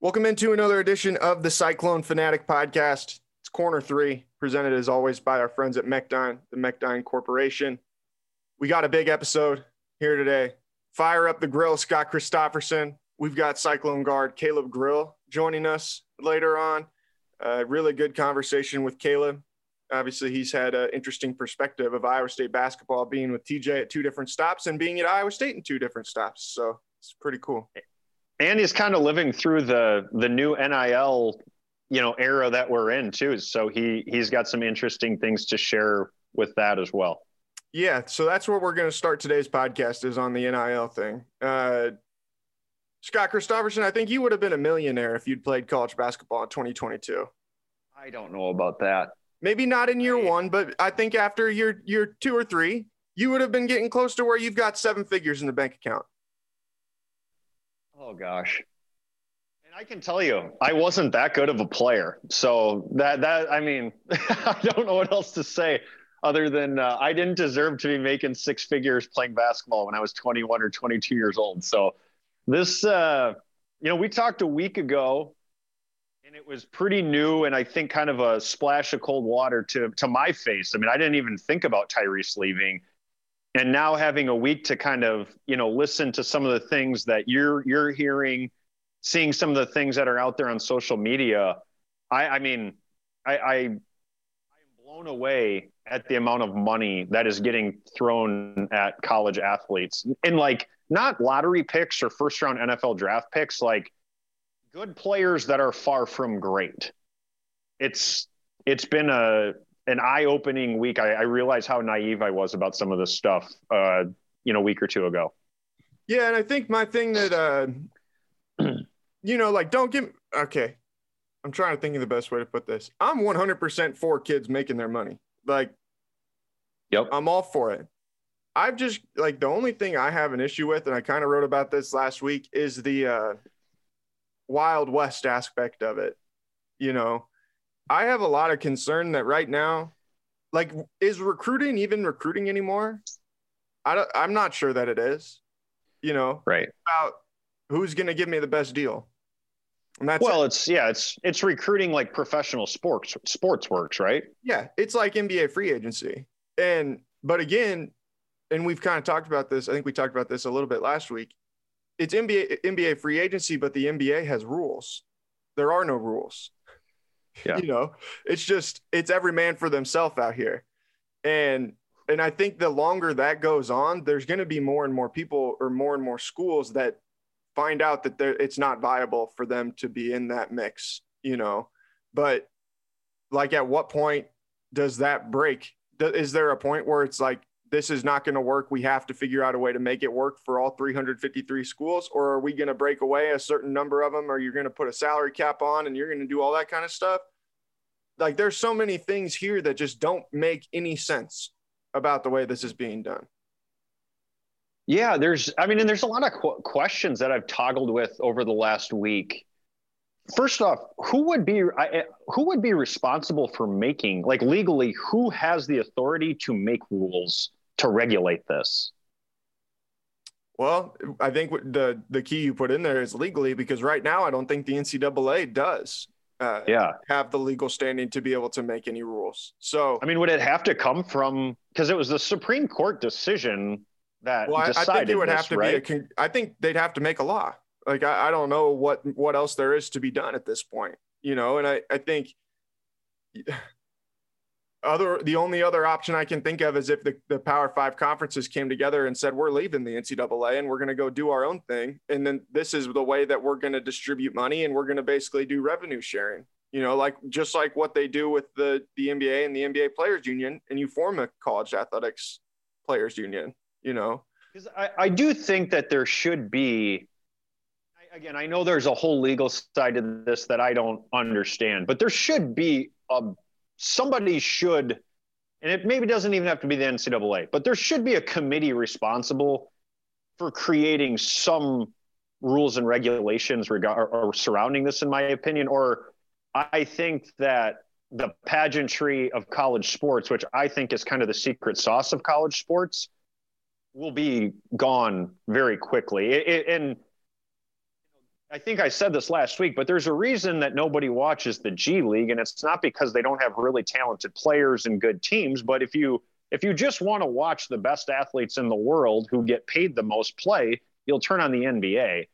Welcome into another edition of the Cyclone Fanatic Podcast. It's corner three, presented as always by our friends at Mechdyne, the Mechdyne Corporation. We got a big episode here today. Fire up the grill, Scott Christopherson. We've got Cyclone guard Caleb Grill joining us later on. A really good conversation with Caleb. Obviously, he's had an interesting perspective of Iowa State basketball, being with TJ at two different stops and being at Iowa State in two different stops. So it's pretty cool and he's kind of living through the the new NIL, you know, era that we're in too. So he he's got some interesting things to share with that as well. Yeah, so that's where we're going to start today's podcast is on the NIL thing. Uh, Scott Christopherson, I think you would have been a millionaire if you'd played college basketball in 2022. I don't know about that. Maybe not in year one, but I think after year year two or three, you would have been getting close to where you've got seven figures in the bank account. Oh gosh. And I can tell you, I wasn't that good of a player. So that that I mean, I don't know what else to say other than uh, I didn't deserve to be making six figures playing basketball when I was 21 or 22 years old. So this, uh, you know, we talked a week ago, and it was pretty new, and I think kind of a splash of cold water to to my face. I mean, I didn't even think about Tyrese leaving and now having a week to kind of you know listen to some of the things that you're you're hearing seeing some of the things that are out there on social media i i mean i i i'm blown away at the amount of money that is getting thrown at college athletes. And like not lottery picks or first round nfl draft picks like good players that are far from great. It's it's been a an eye-opening week. I, I realized how naive I was about some of this stuff, uh, you know, a week or two ago. Yeah, and I think my thing that, uh, you know, like don't give. Okay, I'm trying to think of the best way to put this. I'm 100% for kids making their money. Like, yep, I'm all for it. I've just like the only thing I have an issue with, and I kind of wrote about this last week, is the uh, Wild West aspect of it. You know, I have a lot of concern that right now, like, is recruiting even recruiting anymore? I don't, I'm not sure that it is. You know, right? About who's going to give me the best deal. And that's well, it. it's yeah, it's it's recruiting like professional sports sports works, right? Yeah, it's like NBA free agency, and but again, and we've kind of talked about this. I think we talked about this a little bit last week. It's NBA NBA free agency, but the NBA has rules. There are no rules. Yeah. you know, it's just it's every man for themselves out here. And and I think the longer that goes on, there's going to be more and more people or more and more schools that find out that it's not viable for them to be in that mix, you know. But like at what point does that break? Is there a point where it's like this is not going to work. We have to figure out a way to make it work for all 353 schools, or are we going to break away a certain number of them, or you're going to put a salary cap on and you're going to do all that kind of stuff? Like, there's so many things here that just don't make any sense about the way this is being done. Yeah, there's, I mean, and there's a lot of qu- questions that I've toggled with over the last week. First off, who would be I, eh, who would be responsible for making like legally? Who has the authority to make rules to regulate this? Well, I think the the key you put in there is legally because right now I don't think the NCAA does. Uh, yeah, have the legal standing to be able to make any rules. So, I mean, would it have to come from because it was the Supreme Court decision that well, decided I think it would this, have to right? be a. I think they'd have to make a law. Like I, I don't know what what else there is to be done at this point, you know. And I I think other the only other option I can think of is if the, the Power Five conferences came together and said we're leaving the NCAA and we're going to go do our own thing, and then this is the way that we're going to distribute money and we're going to basically do revenue sharing. You know, like just like what they do with the the NBA and the NBA Players Union, and you form a college athletics players union. You know, because I, I do think that there should be again, I know there's a whole legal side to this that I don't understand, but there should be a somebody should, and it maybe doesn't even have to be the NCAA, but there should be a committee responsible for creating some rules and regulations regard or, surrounding this, in my opinion. Or I think that the pageantry of college sports, which I think is kind of the secret sauce of college sports, will be gone very quickly. It, it, and I think I said this last week, but there's a reason that nobody watches the G League, and it's not because they don't have really talented players and good teams. But if you if you just want to watch the best athletes in the world who get paid the most play, you'll turn on the NBA.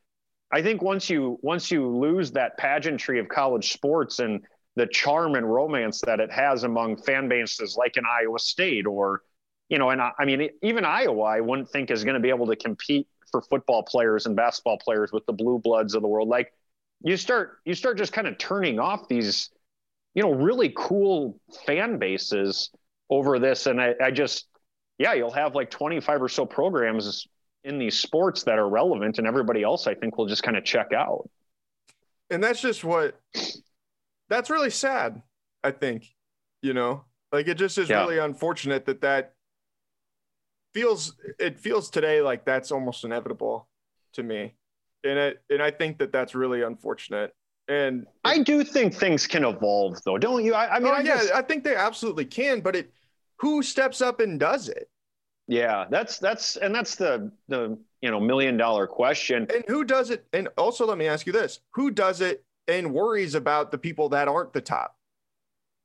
I think once you once you lose that pageantry of college sports and the charm and romance that it has among fan bases like in Iowa State or you know, and I, I mean even Iowa, I wouldn't think is going to be able to compete for football players and basketball players with the blue bloods of the world. Like you start you start just kind of turning off these, you know, really cool fan bases over this. And I, I just yeah, you'll have like 25 or so programs in these sports that are relevant and everybody else I think will just kind of check out. And that's just what that's really sad, I think. You know, like it just is yeah. really unfortunate that that feels it feels today like that's almost inevitable to me. And it and i think that that's really unfortunate. And i do think things can evolve though don't you? I, I mean oh, I yeah i think they absolutely can but it who steps up and does it? Yeah that's that's and that's the the you know million dollar question. And who does it and also let me ask you this who does it and worries about the people that aren't the top?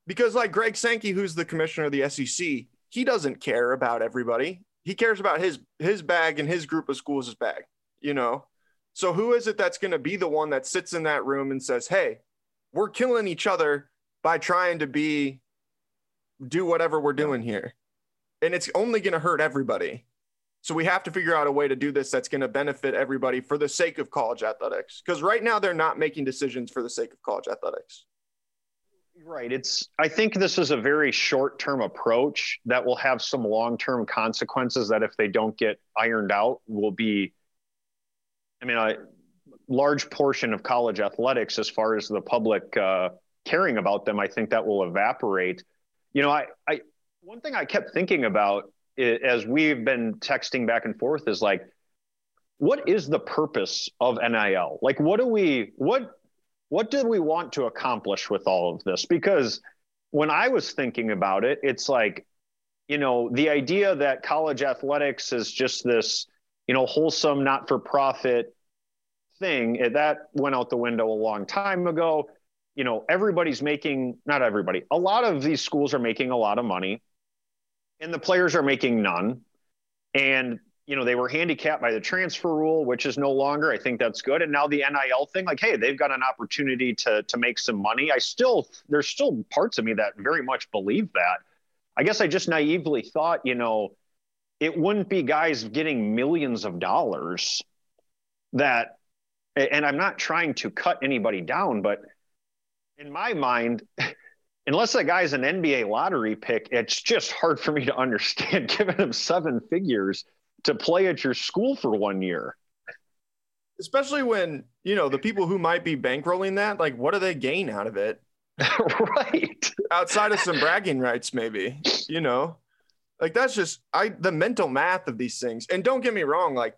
Because like greg sankey who's the commissioner of the sec he doesn't care about everybody he cares about his his bag and his group of schools' is bag, you know. So who is it that's going to be the one that sits in that room and says, "Hey, we're killing each other by trying to be do whatever we're doing here." And it's only going to hurt everybody. So we have to figure out a way to do this that's going to benefit everybody for the sake of college athletics. Because right now they're not making decisions for the sake of college athletics. Right. It's I think this is a very short-term approach that will have some long-term consequences that if they don't get ironed out will be I mean a large portion of college athletics as far as the public uh, caring about them I think that will evaporate. You know, I I one thing I kept thinking about as we've been texting back and forth is like what is the purpose of NIL? Like what do we what what did we want to accomplish with all of this? Because when I was thinking about it, it's like, you know, the idea that college athletics is just this, you know, wholesome, not for profit thing, eh, that went out the window a long time ago. You know, everybody's making, not everybody, a lot of these schools are making a lot of money and the players are making none. And you know, they were handicapped by the transfer rule, which is no longer. I think that's good. And now the NIL thing, like, hey, they've got an opportunity to to make some money. I still there's still parts of me that very much believe that. I guess I just naively thought, you know, it wouldn't be guys getting millions of dollars that and I'm not trying to cut anybody down, but in my mind, unless a guy's an NBA lottery pick, it's just hard for me to understand giving him seven figures to play at your school for one year. Especially when, you know, the people who might be bankrolling that, like, what do they gain out of it? right. Outside of some bragging rights, maybe, you know, like that's just, I, the mental math of these things. And don't get me wrong, like,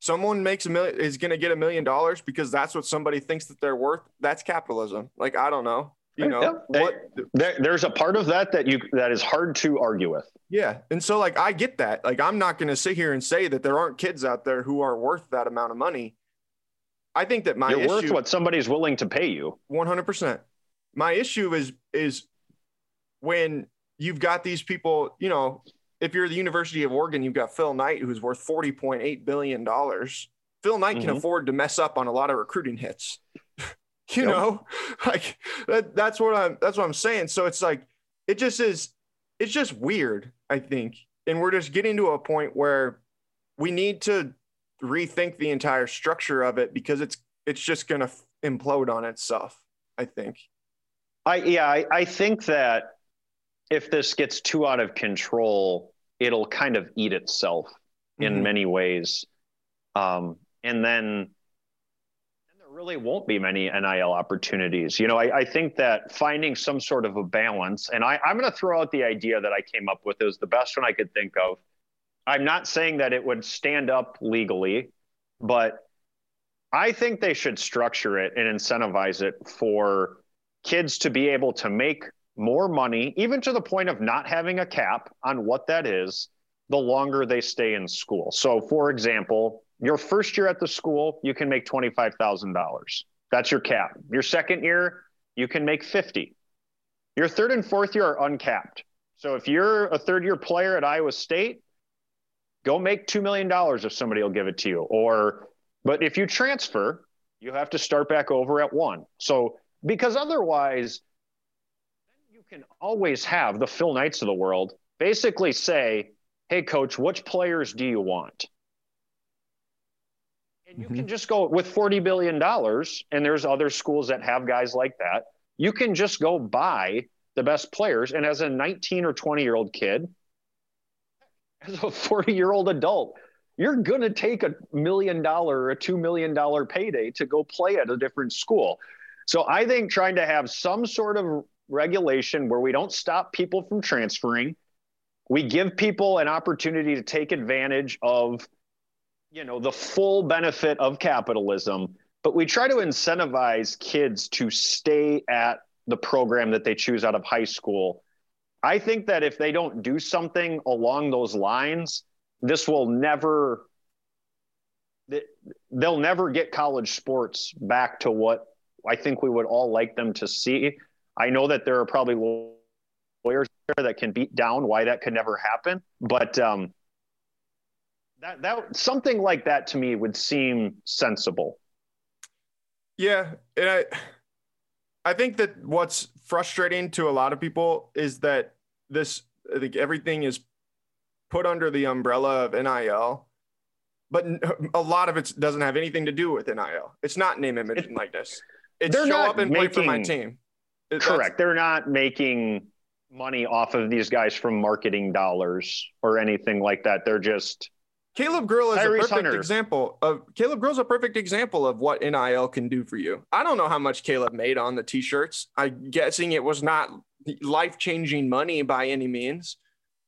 someone makes a million is going to get a million dollars because that's what somebody thinks that they're worth. That's capitalism. Like, I don't know you know yeah. what there, there's a part of that that you that is hard to argue with yeah and so like i get that like i'm not going to sit here and say that there aren't kids out there who are worth that amount of money i think that my you're issue, worth what somebody's willing to pay you 100% my issue is is when you've got these people you know if you're the university of oregon you've got phil knight who's worth 40.8 billion dollars Phil Knight mm-hmm. can afford to mess up on a lot of recruiting hits. you yep. know, like that, that's what I'm that's what I'm saying. So it's like it just is it's just weird, I think. And we're just getting to a point where we need to rethink the entire structure of it because it's it's just going to implode on itself, I think. I yeah, I, I think that if this gets too out of control, it'll kind of eat itself mm-hmm. in many ways. Um, and then really won't be many NIL opportunities. You know, I, I, think that finding some sort of a balance, and I, I'm going to throw out the idea that I came up with is the best one I could think of. I'm not saying that it would stand up legally, but I think they should structure it and incentivize it for kids to be able to make more money, even to the point of not having a cap on what that is, the longer they stay in school. So, for example, your first year at the school, you can make $25,000. That's your cap. Your second year, you can make 50. Your third and fourth year are uncapped. So if you're a third year player at Iowa State, go make $2 million if somebody will give it to you. Or, but if you transfer, you have to start back over at one. So, because otherwise, you can always have the Phil Knights of the world basically say, hey, coach, which players do you want? And you mm-hmm. can just go with $40 billion, and there's other schools that have guys like that. You can just go buy the best players. And as a 19 or 20 year old kid, as a 40 year old adult, you're going to take a million dollar or a $2 million payday to go play at a different school. So I think trying to have some sort of regulation where we don't stop people from transferring, we give people an opportunity to take advantage of you know the full benefit of capitalism but we try to incentivize kids to stay at the program that they choose out of high school. I think that if they don't do something along those lines this will never they'll never get college sports back to what i think we would all like them to see. I know that there are probably lawyers there that can beat down why that could never happen but um, that that something like that to me would seem sensible. Yeah, and I I think that what's frustrating to a lot of people is that this I think everything is put under the umbrella of NIL, but a lot of it doesn't have anything to do with NIL. It's not name, image, it, and likeness. It's show up and making, play for my team. Correct. They're not making money off of these guys from marketing dollars or anything like that. They're just Caleb Grill is Tyrese a perfect Hunter. example of Caleb Grill's a perfect example of what NIL can do for you. I don't know how much Caleb made on the t-shirts. I'm guessing it was not life-changing money by any means.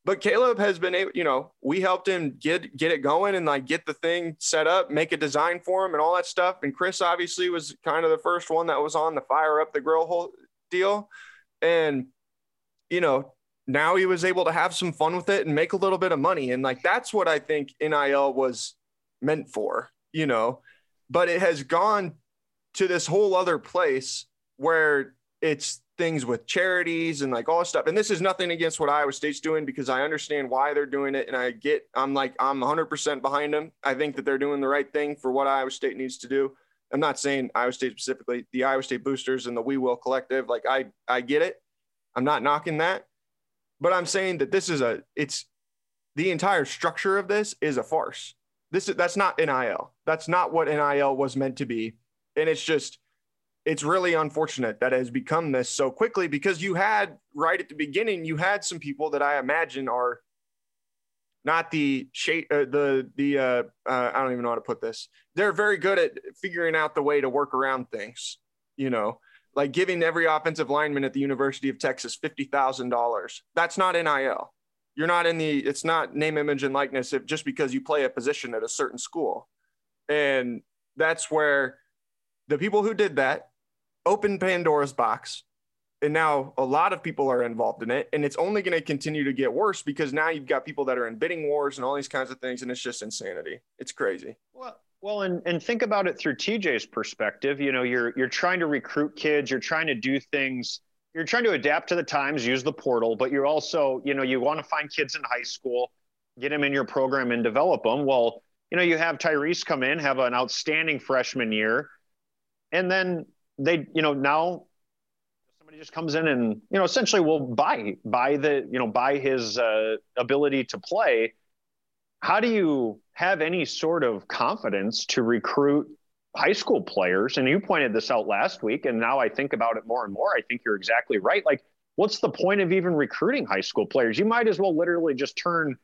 But Caleb has been able, you know, we helped him get get it going and like get the thing set up, make a design for him and all that stuff. And Chris obviously was kind of the first one that was on the fire up the grill whole deal. And you know, now he was able to have some fun with it and make a little bit of money. And like that's what I think NIL was meant for, you know. But it has gone to this whole other place where it's things with charities and like all stuff. And this is nothing against what Iowa State's doing because I understand why they're doing it. And I get, I'm like, I'm 100% behind them. I think that they're doing the right thing for what Iowa State needs to do. I'm not saying Iowa State specifically, the Iowa State boosters and the We Will collective. Like I, I get it. I'm not knocking that. But I'm saying that this is a it's the entire structure of this is a farce. This is that's not NIL. That's not what NIL was meant to be. And it's just it's really unfortunate that it has become this so quickly because you had right at the beginning you had some people that I imagine are not the shape uh, the the uh, uh, I don't even know how to put this. They're very good at figuring out the way to work around things, you know like giving every offensive lineman at the University of Texas $50,000. That's not NIL. You're not in the, it's not name, image, and likeness if just because you play a position at a certain school. And that's where the people who did that opened Pandora's box. And now a lot of people are involved in it. And it's only going to continue to get worse because now you've got people that are in bidding wars and all these kinds of things. And it's just insanity. It's crazy. Well, well, and, and think about it through TJ's perspective. You know, you're you're trying to recruit kids, you're trying to do things, you're trying to adapt to the times, use the portal, but you're also, you know, you want to find kids in high school, get them in your program and develop them. Well, you know, you have Tyrese come in, have an outstanding freshman year, and then they, you know, now somebody just comes in and you know essentially will buy buy the you know buy his uh, ability to play. How do you have any sort of confidence to recruit high school players? And you pointed this out last week, and now I think about it more and more. I think you're exactly right. Like, what's the point of even recruiting high school players? You might as well literally just turn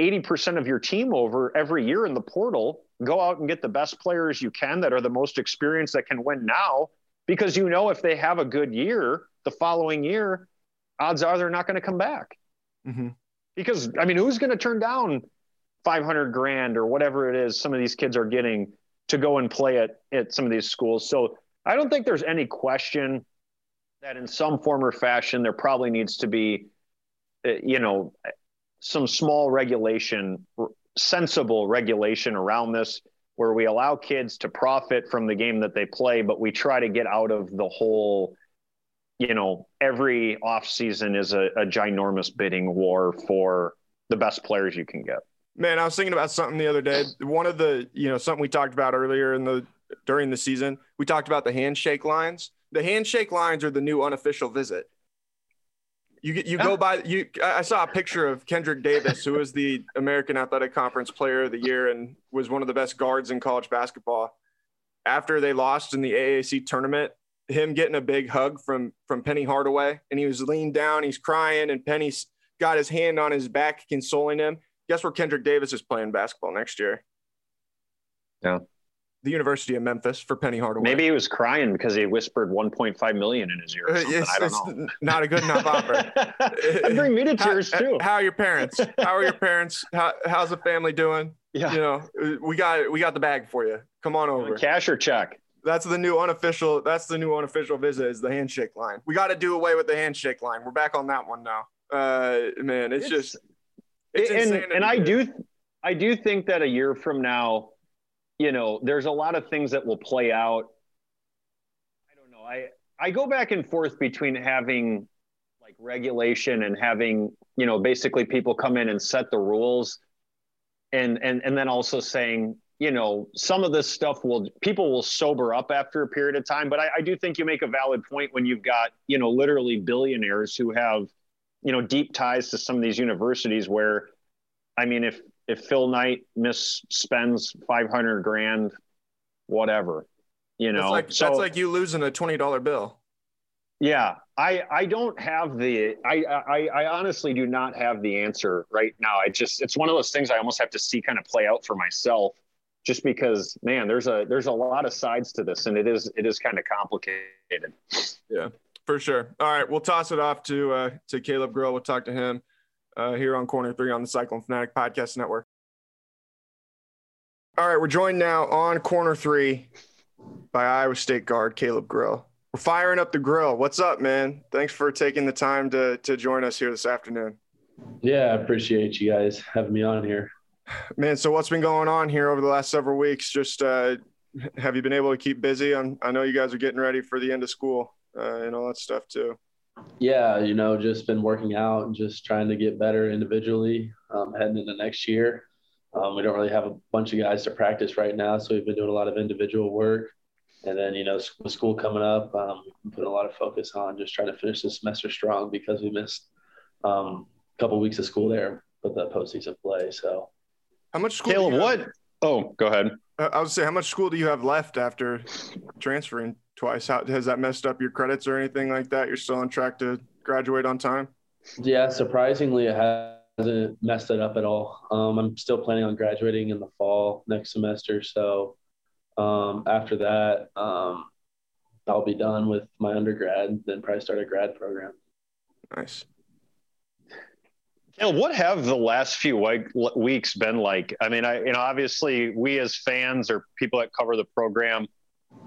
80% of your team over every year in the portal, go out and get the best players you can that are the most experienced that can win now, because you know if they have a good year the following year, odds are they're not going to come back. Mm-hmm. Because, I mean, who's going to turn down 500 grand or whatever it is some of these kids are getting to go and play at, at some of these schools? So I don't think there's any question that in some form or fashion there probably needs to be, uh, you know, some small regulation, sensible regulation around this where we allow kids to profit from the game that they play, but we try to get out of the whole, you know, every offseason is a, a ginormous bidding war for the best players you can get. Man, I was thinking about something the other day. One of the, you know, something we talked about earlier in the during the season, we talked about the handshake lines. The handshake lines are the new unofficial visit. You you go oh. by you. I saw a picture of Kendrick Davis, who was the American Athletic Conference Player of the Year and was one of the best guards in college basketball. After they lost in the AAC tournament, him getting a big hug from from Penny Hardaway, and he was leaned down, he's crying, and Penny's got his hand on his back, consoling him. Guess where Kendrick Davis is playing basketball next year? Yeah the University of Memphis for Penny Hardaway. Maybe he was crying because he whispered 1.5 million in his ear. Uh, it's, I don't know. Not a good enough offer. Bring me to tears how, too. How are your parents? How are your parents? How, how's the family doing? Yeah. You know, uh, we got we got the bag for you. Come on over. Cash or check. That's the new unofficial. That's the new unofficial visit is the handshake line. We got to do away with the handshake line. We're back on that one now. Uh, man, it's, it's just it's and and I do I do think that a year from now you know, there's a lot of things that will play out. I don't know. I I go back and forth between having like regulation and having, you know, basically people come in and set the rules and and and then also saying, you know, some of this stuff will people will sober up after a period of time. But I, I do think you make a valid point when you've got, you know, literally billionaires who have, you know, deep ties to some of these universities where I mean, if if Phil Knight miss spends 500 grand, whatever, you know, that's like, so, that's like you losing a $20 bill. Yeah. I, I don't have the, I, I, I honestly do not have the answer right now. I just, it's one of those things I almost have to see kind of play out for myself just because, man, there's a, there's a lot of sides to this and it is, it is kind of complicated. Yeah, for sure. All right. We'll toss it off to, uh, to Caleb Grill. We'll talk to him uh, here on Corner Three on the Cyclone Fanatic Podcast Network. All right, we're joined now on Corner Three by Iowa State guard Caleb Grill. We're firing up the grill. What's up, man? Thanks for taking the time to to join us here this afternoon. Yeah, I appreciate you guys having me on here. Man, so what's been going on here over the last several weeks? Just uh, have you been able to keep busy? I'm, I know you guys are getting ready for the end of school uh, and all that stuff too. Yeah, you know, just been working out and just trying to get better individually um, heading into next year. Um, we don't really have a bunch of guys to practice right now, so we've been doing a lot of individual work. And then, you know, with school coming up, um, we've put a lot of focus on just trying to finish the semester strong because we missed um, a couple of weeks of school there with the postseason play. So, how much school? Caleb, what? Oh, go ahead. Uh, I would say, how much school do you have left after transferring twice? How has that messed up your credits or anything like that? You're still on track to graduate on time? Yeah, surprisingly, it hasn't messed it up at all. Um, I'm still planning on graduating in the fall next semester. So um, after that, um, I'll be done with my undergrad, then probably start a grad program. Nice. Caleb, what have the last few weeks been like? I mean, I you know obviously we as fans or people that cover the program,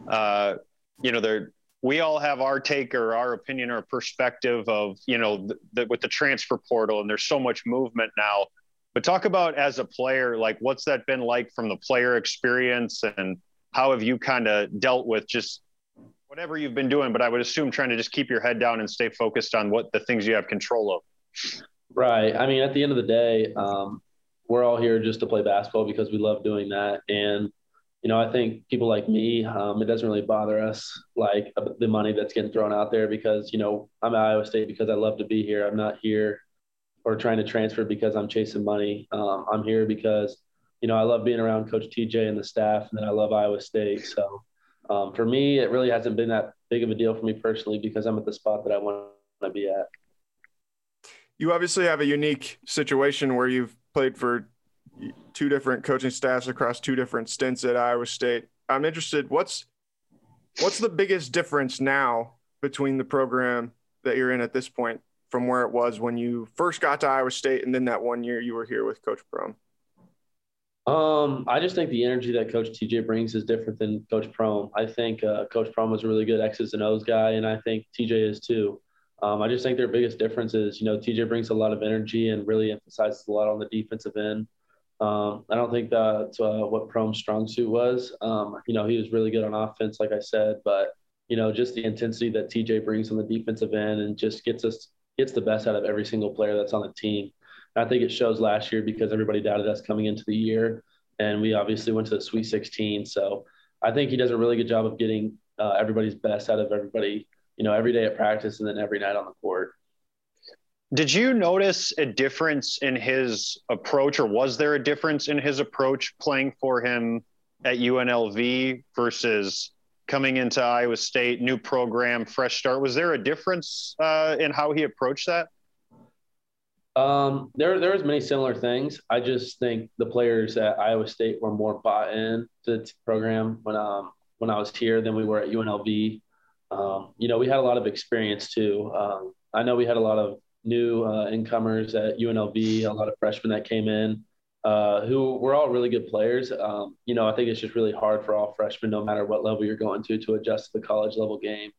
uh, you know, they're we all have our take or our opinion or perspective of you know the, the, with the transfer portal and there's so much movement now. But talk about as a player like what's that been like from the player experience and how have you kind of dealt with just whatever you've been doing? But i would assume trying to just keep your head down and stay focused on what the things you have control of right i mean at the end of the day um, we're all here just to play basketball because we love doing that. And, you know, I think people like me, um, it doesn't really bother us like the money that's getting thrown out there because, you know, I'm at Iowa State because I love to be here. I'm not here or trying to transfer because I'm chasing money. Um, I'm here because, you know, I love being around Coach TJ and the staff, and then I love Iowa State. So um, for me, it really hasn't been that big of a deal for me personally because I'm at the spot that I want to be at. You obviously have a unique situation where you've played for two different coaching staffs across two different stints at Iowa State. I'm interested what's what's the biggest difference now between the program that you're in at this point from where it was when you first got to Iowa State and then that one year you were here with Coach Prohm? Um, I just think the energy that Coach TJ brings is different than Coach Prohm. I think uh, Coach Prohm was a really good X's and O's guy, and I think TJ is too. Um, I just think their biggest difference is, you know, TJ brings a lot of energy and really emphasizes a lot on the defensive end. Um, I don't think that's uh, what Prohm's strong suit was. Um, you know, he was really good on offense, like I said, but you know, just the intensity that TJ brings on the defensive end and just gets us gets the best out of every single player that's on the team. And I think it shows last year because everybody doubted us coming into the year, and we obviously went to the Sweet 16. So I think he does a really good job of getting uh, everybody's best out of everybody you know, every day at practice and then every night on the court. Did you notice a difference in his approach, or was there a difference in his approach playing for him at UNLV versus coming into Iowa State, new program, fresh start? Was there a difference uh, in how he approached that? Um, there, there was many similar things. I just think the players at Iowa State were more bought in to the program when um when I was here than we were at UNLV. Um, you know, we had a lot of experience too. Um, I know we had a lot of new uh, incomers at UNLV, a lot of freshmen that came in uh, who were all really good players. Um, you know, I think it's just really hard for all freshmen, no matter what level you're going to, to adjust to the college level game.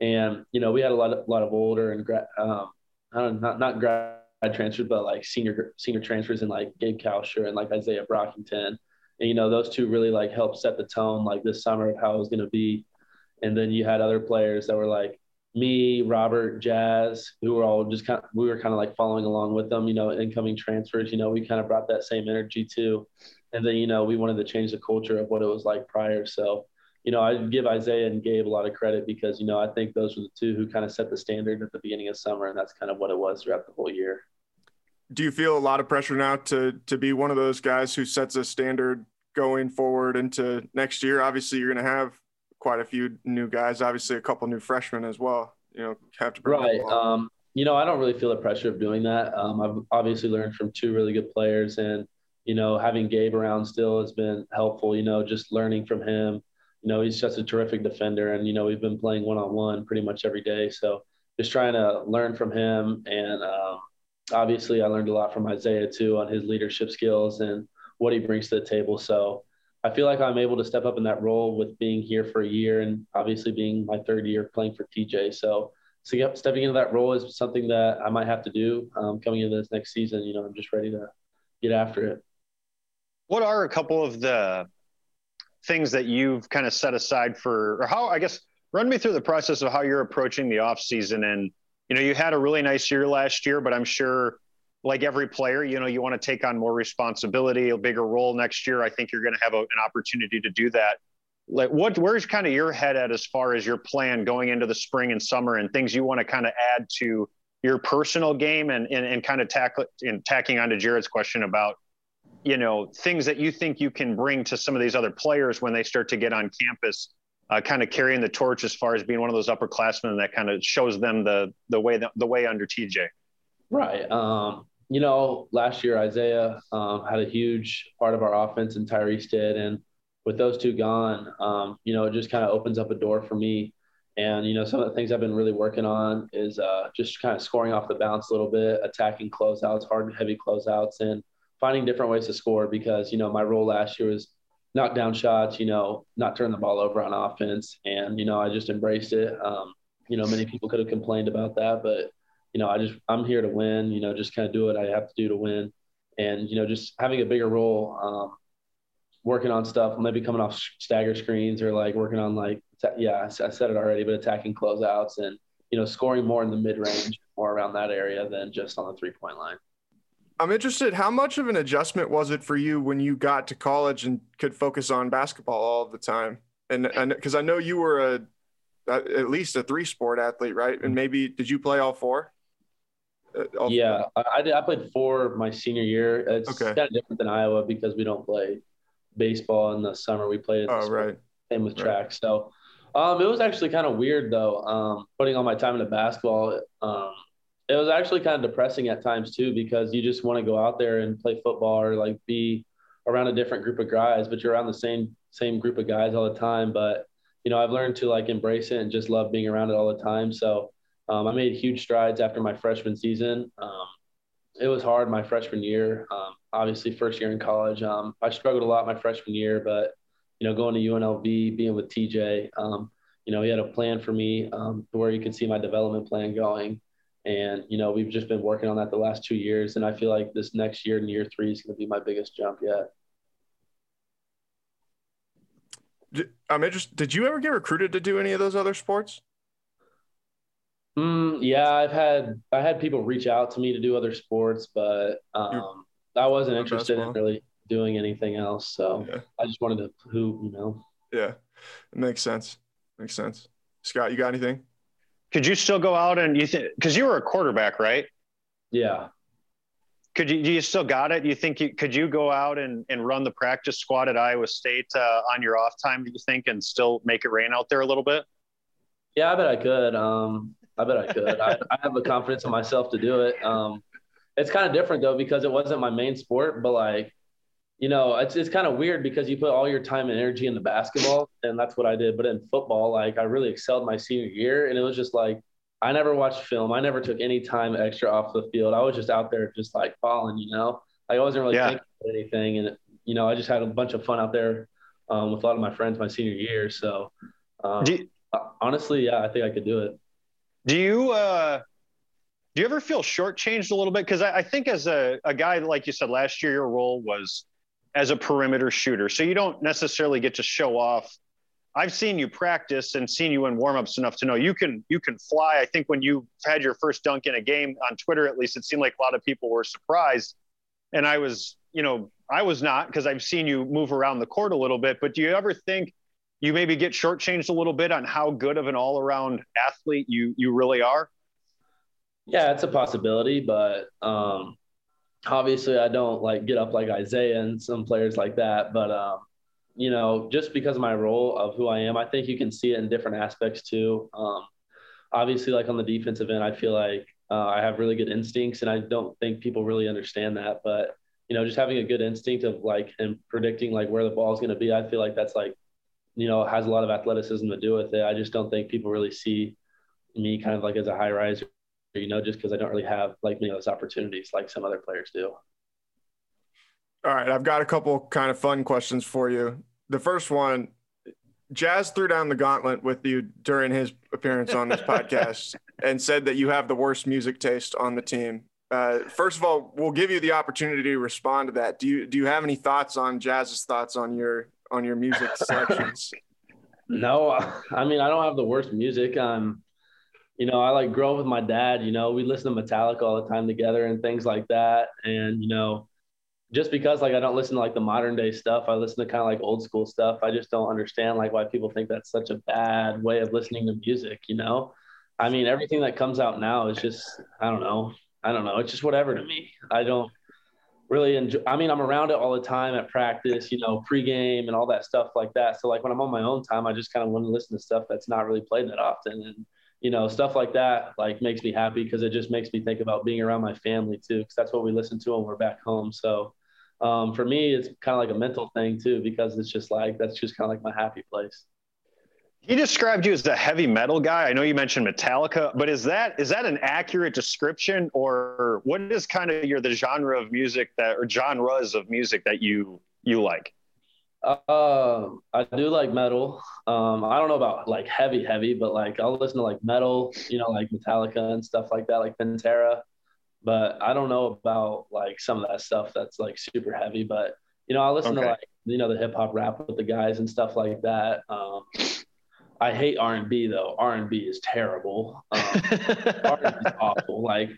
And you know, we had a lot of a lot of older and gra- um, I don't not not grad transfers, but like senior senior transfers and like Gabe Kalscheur and like Izaiah Brockington. And you know, those two really like helped set the tone like this summer of how it was going to be and then you had other players that were like me, Robert, Jaz, who were all just kind of, we were kind of like following along with them, you know, incoming transfers, you know, we kind of brought that same energy too. And then, you know, we wanted to change the culture of what it was like prior. So, you know, I give Izaiah and Gabe a lot of credit because, you know, I think those were the two who kind of set the standard at the beginning of summer. And that's kind of what it was throughout the whole year. Do you feel a lot of pressure now to, to be one of those guys who sets a standard going forward into next year? Obviously, you're going to have quite a few new guys, obviously a couple new freshmen as well. You know, have to bring right. Um, you know, I don't really feel the pressure of doing that. Um, I've obviously learned from two really good players, and you know, having Gabe around still has been helpful. You know, just learning from him. You know, he's just a terrific defender, and you know, we've been playing one on one pretty much every day. So just trying to learn from him, and um, obviously, I learned a lot from Izaiah too on his leadership skills and what he brings to the table. So I feel like I'm able to step up in that role with being here for a year and obviously being my third year playing for TJ. So, so yep, stepping into that role is something that I might have to do um, coming into this next season. You know, I'm just ready to get after it. What are a couple of the things that you've kind of set aside for, or how, I guess, run me through the process of how you're approaching the off season and, you know, you had a really nice year last year, but I'm sure like every player, you know, you want to take on more responsibility, a bigger role next year. I think you're going to have a, an opportunity to do that. Like, what, where's kind of your head at as far as your plan going into the spring and summer and things you want to kind of add to your personal game and, and, and kind of tackle and tacking onto Jared's question about, you know, things that you think you can bring to some of these other players when they start to get on campus, uh, kind of carrying the torch as far as being one of those upperclassmen that kind of shows them the, the way, the, the way under TJ. Right. Um, you know, last year Izaiah um, had a huge part of our offense, and Tyrese did, and with those two gone, um, you know, it just kind of opens up a door for me. And you know, some of the things I've been really working on is uh, just kind of scoring off the bounce a little bit, attacking closeouts, hard and heavy closeouts, and finding different ways to score. Because you know, my role last year was knock down shots, you know, not turn the ball over on offense, and you know, I just embraced it. Um, you know, many people could have complained about that, but you know, I just I'm here to win. You know, just kind of do what I have to do to win, and you know, just having a bigger role, um, working on stuff, maybe coming off stagger screens or like working on like yeah, I said it already, but attacking closeouts and you know, scoring more in the mid range, more around that area than just on the three point line. I'm interested. How much of an adjustment was it for you when you got to college and could focus on basketball all the time? And because I know you were a at least a three sport athlete, right? And maybe did you play all four? Uh, yeah. I, did. I played four my senior year. It's okay. kind of different than Iowa because we don't play baseball in the summer. We play. Oh, right. Same with right. track. So um, it was actually kind of weird though. Um, putting all my time into basketball. Um, it was actually kind of depressing at times too because you just want to go out there and play football or like be around a different group of guys, but you're around the same same group of guys all the time. But you know, I've learned to like embrace it and just love being around it all the time. So um, I made huge strides after my freshman season. Um, it was hard my freshman year. Um, obviously, first year in college, um, I struggled a lot my freshman year, but you know, going to UNLV, being with TJ, um, you know, he had a plan for me um, where you could see my development plan going. And, you know, we've just been working on that the last two years. And I feel like this next year, in year three, is going to be my biggest jump yet. I'm interested. Did you ever get recruited to do any of those other sports? Mm, yeah, I've had I had people reach out to me to do other sports, but um, I wasn't interested in really doing anything else. So yeah. I just wanted to hoop, you know. Yeah, it makes sense. Makes sense. Scott, you got anything? Could you still go out and you think because you were a quarterback, right? Yeah. Could you do you still got it? You think you could you go out and, and run the practice squad at Iowa State uh, on your off time? Do you think and still make it rain out there a little bit? Yeah, I bet I could. Um, I bet I could. I, I, have the confidence in myself to do it. Um, it's kind of different though because it wasn't my main sport, but like you know, it's it's kind of weird because you put all your time and energy into basketball, and that's what I did. But in football, like I really excelled my senior year, and it was just like I never watched film. I never took any time extra off the field. I was just out there, just like falling, you know. Like, I wasn't really yeah. thinking about anything, and you know, I just had a bunch of fun out there um, with a lot of my friends my senior year. So, um, you, honestly, yeah, I think I could do it. Do you? uh do you ever feel shortchanged a little bit? Because I, I, think as a, a guy, like you said, last year your role was as a perimeter shooter. So you don't necessarily get to show off. I've seen you practice and seen you in warmups enough to know you can you can fly. I think when you had your first dunk in a game on Twitter, at least it seemed like a lot of people were surprised, and I was, you know, I was not because I've seen you move around the court a little bit. But do you ever think you maybe get shortchanged a little bit on how good of an all-around athlete you you really are? Yeah, it's a possibility, but um, obviously I don't like get up like Izaiah and some players like that, but um, you know, just because of my role of who I am, I think you can see it in different aspects too. Um, obviously, like on the defensive end, I feel like uh, I have really good instincts, and I don't think people really understand that. But you know, just having a good instinct of like and predicting like where the ball is going to be, I feel like that's like you know has a lot of athleticism to do with it. I just don't think people really see me kind of like as a high riser you know, just because I don't really have like many of those opportunities like some other players do. All right, I've got a couple kind of fun questions for you. The first one, Jaz threw down the gauntlet with you during his appearance on this podcast and said that you have the worst music taste on the team. Uh, first of all, we'll give you the opportunity to respond to that. Do you do you have any thoughts on Jaz's thoughts on your on your music selections? No, I mean I don't have the worst music. Um, you know, I like grow up with my dad, you know, we listen to Metallica all the time together and things like that. And, you know, just because like I don't listen to like the modern day stuff, I listen to kind of like old school stuff. I just don't understand like why people think that's such a bad way of listening to music, you know? I mean, everything that comes out now is just, I don't know. I don't know. It's just whatever to me. I don't really enjoy, I mean, I'm around it all the time at practice, you know, pregame and all that stuff like that. So like when I'm on my own time, I just kind of want to listen to stuff that's not really played that often. And, you know, stuff like that like makes me happy because it just makes me think about being around my family too, because that's what we listen to when we're back home. So um, for me, it's kind of like a mental thing too, because it's just like that's just kind of like my happy place. He described you as a heavy metal guy. I know you mentioned Metallica, but is that is that an accurate description, or what is kind of your the genre of music that or genres of music that you you like? Uh, I do like metal. Um, I don't know about like heavy, heavy, but like I'll listen to like metal, you know, like Metallica and stuff like that, like Pantera. But I don't know about like some of that stuff that's like super heavy. But you know, I listen okay. to like you know the hip hop rap with the guys and stuff like that. Um, I hate R and B though. R and B is terrible. Um, R and B is awful. Like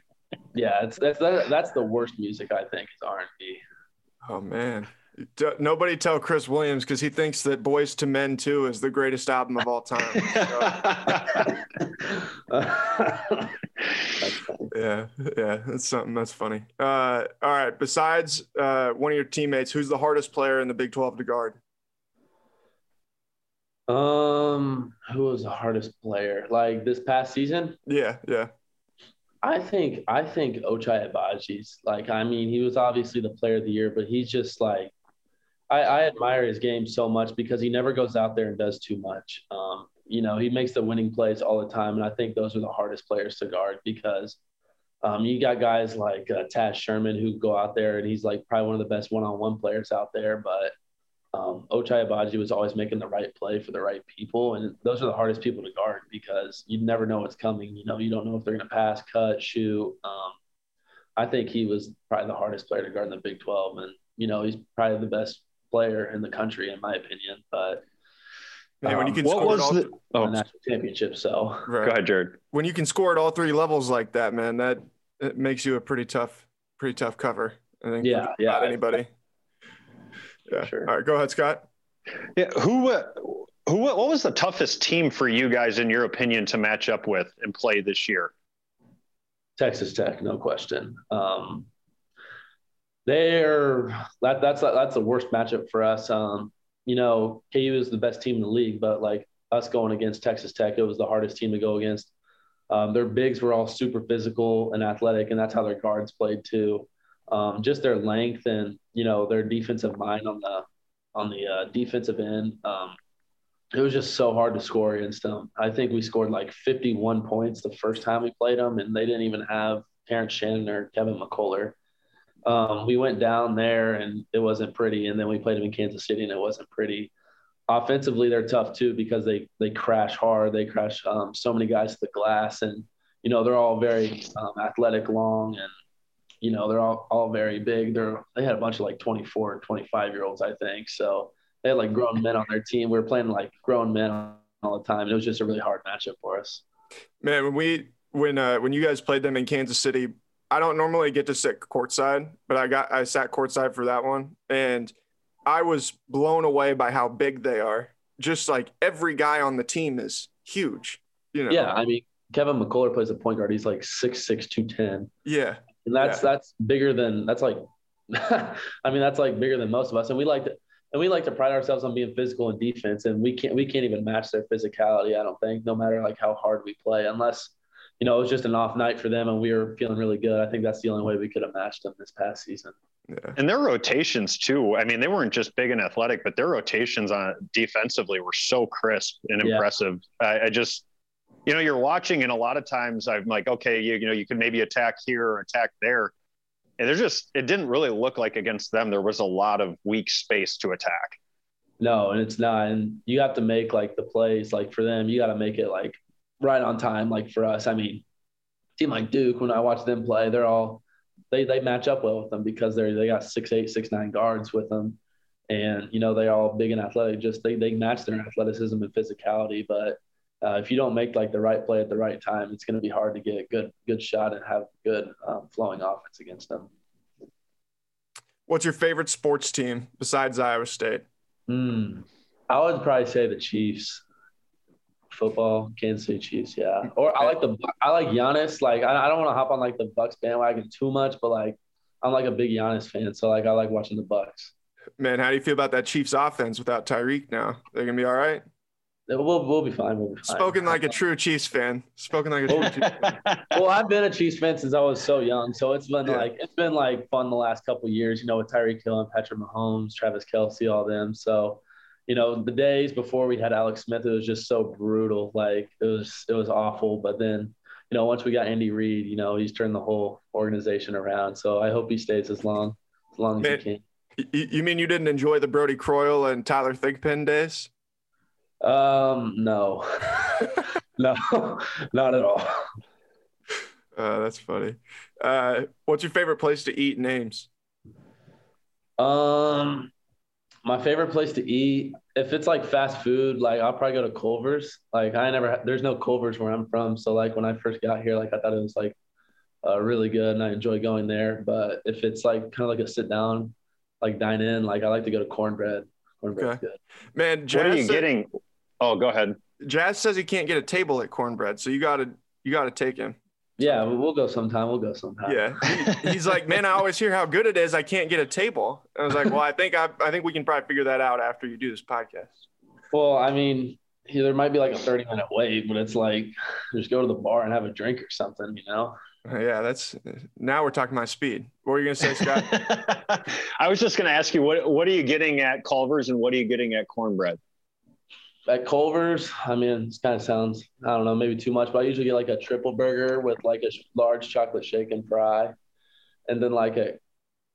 Yeah, it's that's that's the worst music I think is R and B. Oh man. D- nobody tell Chris Williams because he thinks that Boyz II Men 2 is the greatest album of all time. yeah, yeah, that's something that's funny. Uh, all right. Besides uh, one of your teammates, who's the hardest player in the Big 12 to guard? Um, who was the hardest player? Like this past season? Yeah, yeah. I think I think Ochai Agbaji's like I mean he was obviously the player of the year, but he's just like I, I admire his game so much because he never goes out there and does too much. Um, you know, he makes the winning plays all the time, and I think those are the hardest players to guard because um, you got guys like uh, Taz Sherman who go out there and he's like probably one of the best one-on-one players out there, but um, Ochai Agbaji was always making the right play for the right people, and those are the hardest people to guard because you never know what's coming. You know, you don't know if they're going to pass, cut, shoot. Um, I think he was probably the hardest player to guard in the Big 12, and you know he's probably the best player in the country in my opinion. But Man, when you um, can what was the oh. national championship? So right. go ahead, Jared. When you can score at all three levels like that, man, that it makes you a pretty tough, pretty tough cover. I think. Yeah, yeah. Anybody. Yeah. Sure. All right, go ahead, Scott. Yeah. Who? Uh, who? What was the toughest team for you guys, in your opinion, to match up with and play this year? Texas Tech, no question. Um, they're that that's that's the worst matchup for us. Um, you know, KU is the best team in the league, but like us going against Texas Tech, it was the hardest team to go against. Um, their bigs were all super physical and athletic, and that's how their guards played too. Um, just their length and you know their defensive mind on the on the uh, defensive end. Um, it was just so hard to score against them. I think we scored like 51 points the first time we played them, and they didn't even have Terrence Shannon or Kevin McCullar um, we went down there and it wasn't pretty. And then we played them in Kansas City and it wasn't pretty. Offensively, they're tough too because they they crash hard. They crash um, so many guys to the glass, and you know they're all very um, athletic, long, and you know they're all all very big. They're they had a bunch of like 24 and 25 year olds, I think. So they had like grown men on their team. We were playing like grown men all the time. It was just a really hard matchup for us. Man, when we when uh, when you guys played them in Kansas City, I don't normally get to sit courtside, but I got I sat courtside for that one, and I was blown away by how big they are. Just like every guy on the team is huge. You know. Yeah, I mean Kevin McCullar plays a point guard. He's like six six two ten. Yeah. And that's yeah. that's bigger than that's like I mean that's like bigger than most of us. And we like to and we like to pride ourselves on being physical in defense and we can't we can't even match their physicality, I don't think, no matter like how hard we play, unless you know, it was just an off night for them and we were feeling really good. I think that's the only way we could have matched them this past season. Yeah. And their rotations too. I mean, they weren't just big and athletic, but their rotations on defensively were so crisp and impressive. Yeah. I, I, just, you know, you're watching and a lot of times I'm like, okay, you, you know, you could maybe attack here or attack there. And there's just, it didn't really look like against them. There was a lot of weak space to attack. No, and it's not. And you have to make like the plays, like for them, you got to make it like right on time. Like for us, I mean, team like Duke, when I watch them play, they're all they they match up well with them because they're they got six eight six nine guards with them, and you know they're all big and athletic. Just they they match their athleticism and physicality, but. Uh, if you don't make like the right play at the right time, it's going to be hard to get a good good shot and have good um, flowing offense against them. What's your favorite sports team besides Iowa State? Mm, I would probably say the Chiefs football, Kansas City Chiefs. Yeah, or I like the I like Giannis. Like I, I don't want to hop on like the Bucks bandwagon too much, but like I'm like a big Giannis fan, so like I like watching the Bucks. Man, how do you feel about that Chiefs offense without Tyreek now? They're gonna be all right. We'll, we'll be fine. We'll be fine. Spoken like a true Chiefs fan. Spoken like a true Chiefs fan. Well, I've been a Chiefs fan since I was so young, so it's been yeah. like it's been like fun the last couple years. You know, with Tyreek Hill and Patrick Mahomes, Travis Kelce, all them. So you know, the days before we had Alex Smith, it was just so brutal. Like it was, it was awful. But then, you know, once we got Andy Reid, you know, he's turned the whole organization around. So I hope he stays as long, as long as he can. You mean you didn't enjoy the Brodie Croyle and Tyler Thigpen days? Um, no, no, not at all. Uh, that's funny. Uh, what's your favorite place to eat? Names. Um, my favorite place to eat, if it's like fast food, like I'll probably go to Culver's. Like I never, there's no Culver's where I'm from. So like when I first got here, like I thought it was like uh, really good, and I enjoy going there. But if it's like kind of like a sit down, like dine in, like I like to go to Cornbread. Cornbread's Okay. good. Man, Jaz what are you said- getting? Oh, go ahead. Jaz says he can't get a table at Cornbread, so you gotta you gotta take him. Yeah, we'll we'll go sometime. We'll go sometime. Yeah, He- he's like, man, I always hear how good it is. I can't get a table. I was like, well, I think I, I think we can probably figure that out after you do this podcast. Well, I mean, there might be like a 30 minute wait, but it's like just go to the bar and have a drink or something, you know? Yeah, that's now we're talking my speed. What were you gonna say, Scott? I was just going to ask you what what are you getting at Culver's and what are you getting at Cornbread? At Culver's, I mean, this kind of sounds, I don't know, maybe too much, but I usually get like a triple burger with like a sh- large chocolate shake and fry. And then like a,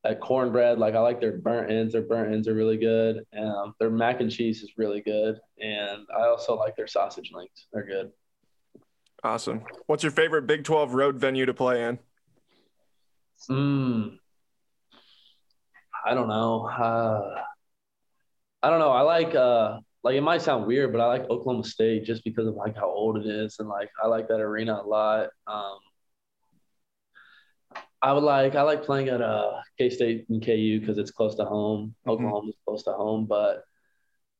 at Cornbread, like I like their burnt ends. Their burnt ends are really good. Um, their mac and cheese is really good. And I also like their sausage links. They're good. Awesome. What's your favorite Big 12 road venue to play in? Mm. I don't know. Uh, I don't know. I like uh like it might sound weird, but I like Oklahoma State just because of like how old it is and like I like that arena a lot. Um I would like I like playing at uh K State and KU because it's close to home. Mhm. Oklahoma's close to home, but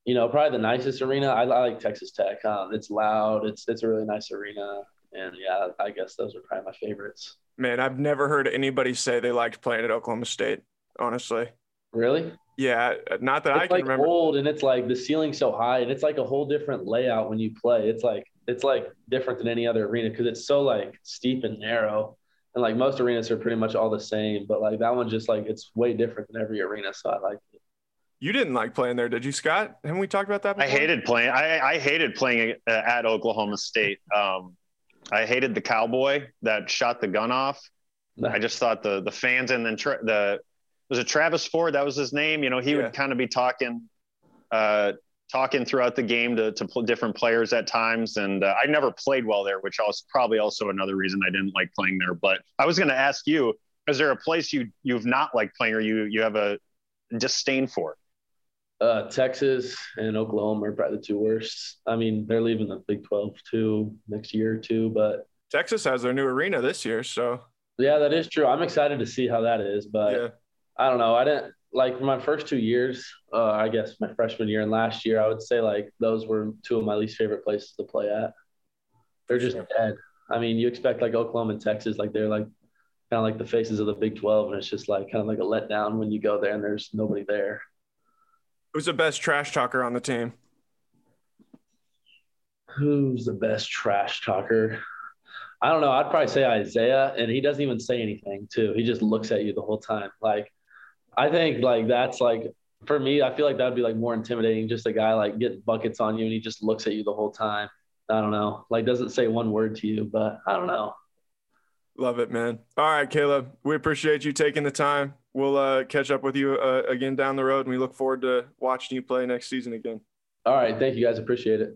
you know, probably the nicest arena. I, I like Texas Tech. Um, it's loud. It's it's a really nice arena, and yeah, I guess those are probably my favorites. Man, I've never heard anybody say they liked playing at Oklahoma State. Honestly, Really? Yeah, not that I it's can like remember. old and it's like the ceiling's so high and it's like a whole different layout when you play. It's like it's like different than any other arena because it's so like steep and narrow. And like most arenas are pretty much all the same, but like that one just like it's way different than every arena. So I like it. You didn't like playing there, did you, Scott? Haven't we talked about that? Before? I hated playing. I, I hated playing uh, at Oklahoma State. Um, I hated the cowboy that shot the gun off. I just thought the the fans and then tra- the was it Travis Ford that was his name. You know, he Yeah. would kind of be talking, uh, talking throughout the game to to pl- different players at times, and uh, I never played well there, which was probably also another reason I didn't like playing there. But I was going to ask you: Is there a place you you've not liked playing, or you you have a disdain for? Uh, Texas and Oklahoma are probably the two worst. I mean, they're leaving the Big 12 too next year or two, but Texas has their new arena this year, so yeah, that is true. I'm excited to see how that is, but yeah. I don't know. I didn't like my first two years. Uh, I guess my freshman year and last year, I would say like those were two of my least favorite places to play at. They're just dead. I mean, you expect like Oklahoma and Texas, like they're like kind of like the faces of the Big Twelve, and it's just like kind of like a letdown when you go there and there's nobody there. Who's the best trash talker on the team? Who's the best trash talker? I don't know. I'd probably say Izaiah, and he doesn't even say anything too. He just looks at you the whole time. Like, I think like that's like for me. I feel like that'd be like more intimidating. Just a guy like getting buckets on you, and he just looks at you the whole time. I don't know. Like, doesn't say one word to you, but I don't know. Love it, man. All right, Caleb, we appreciate you taking the time. We'll uh, catch up with you uh, again down the road, and we look forward to watching you play next season again. All right, thank you guys. Appreciate it.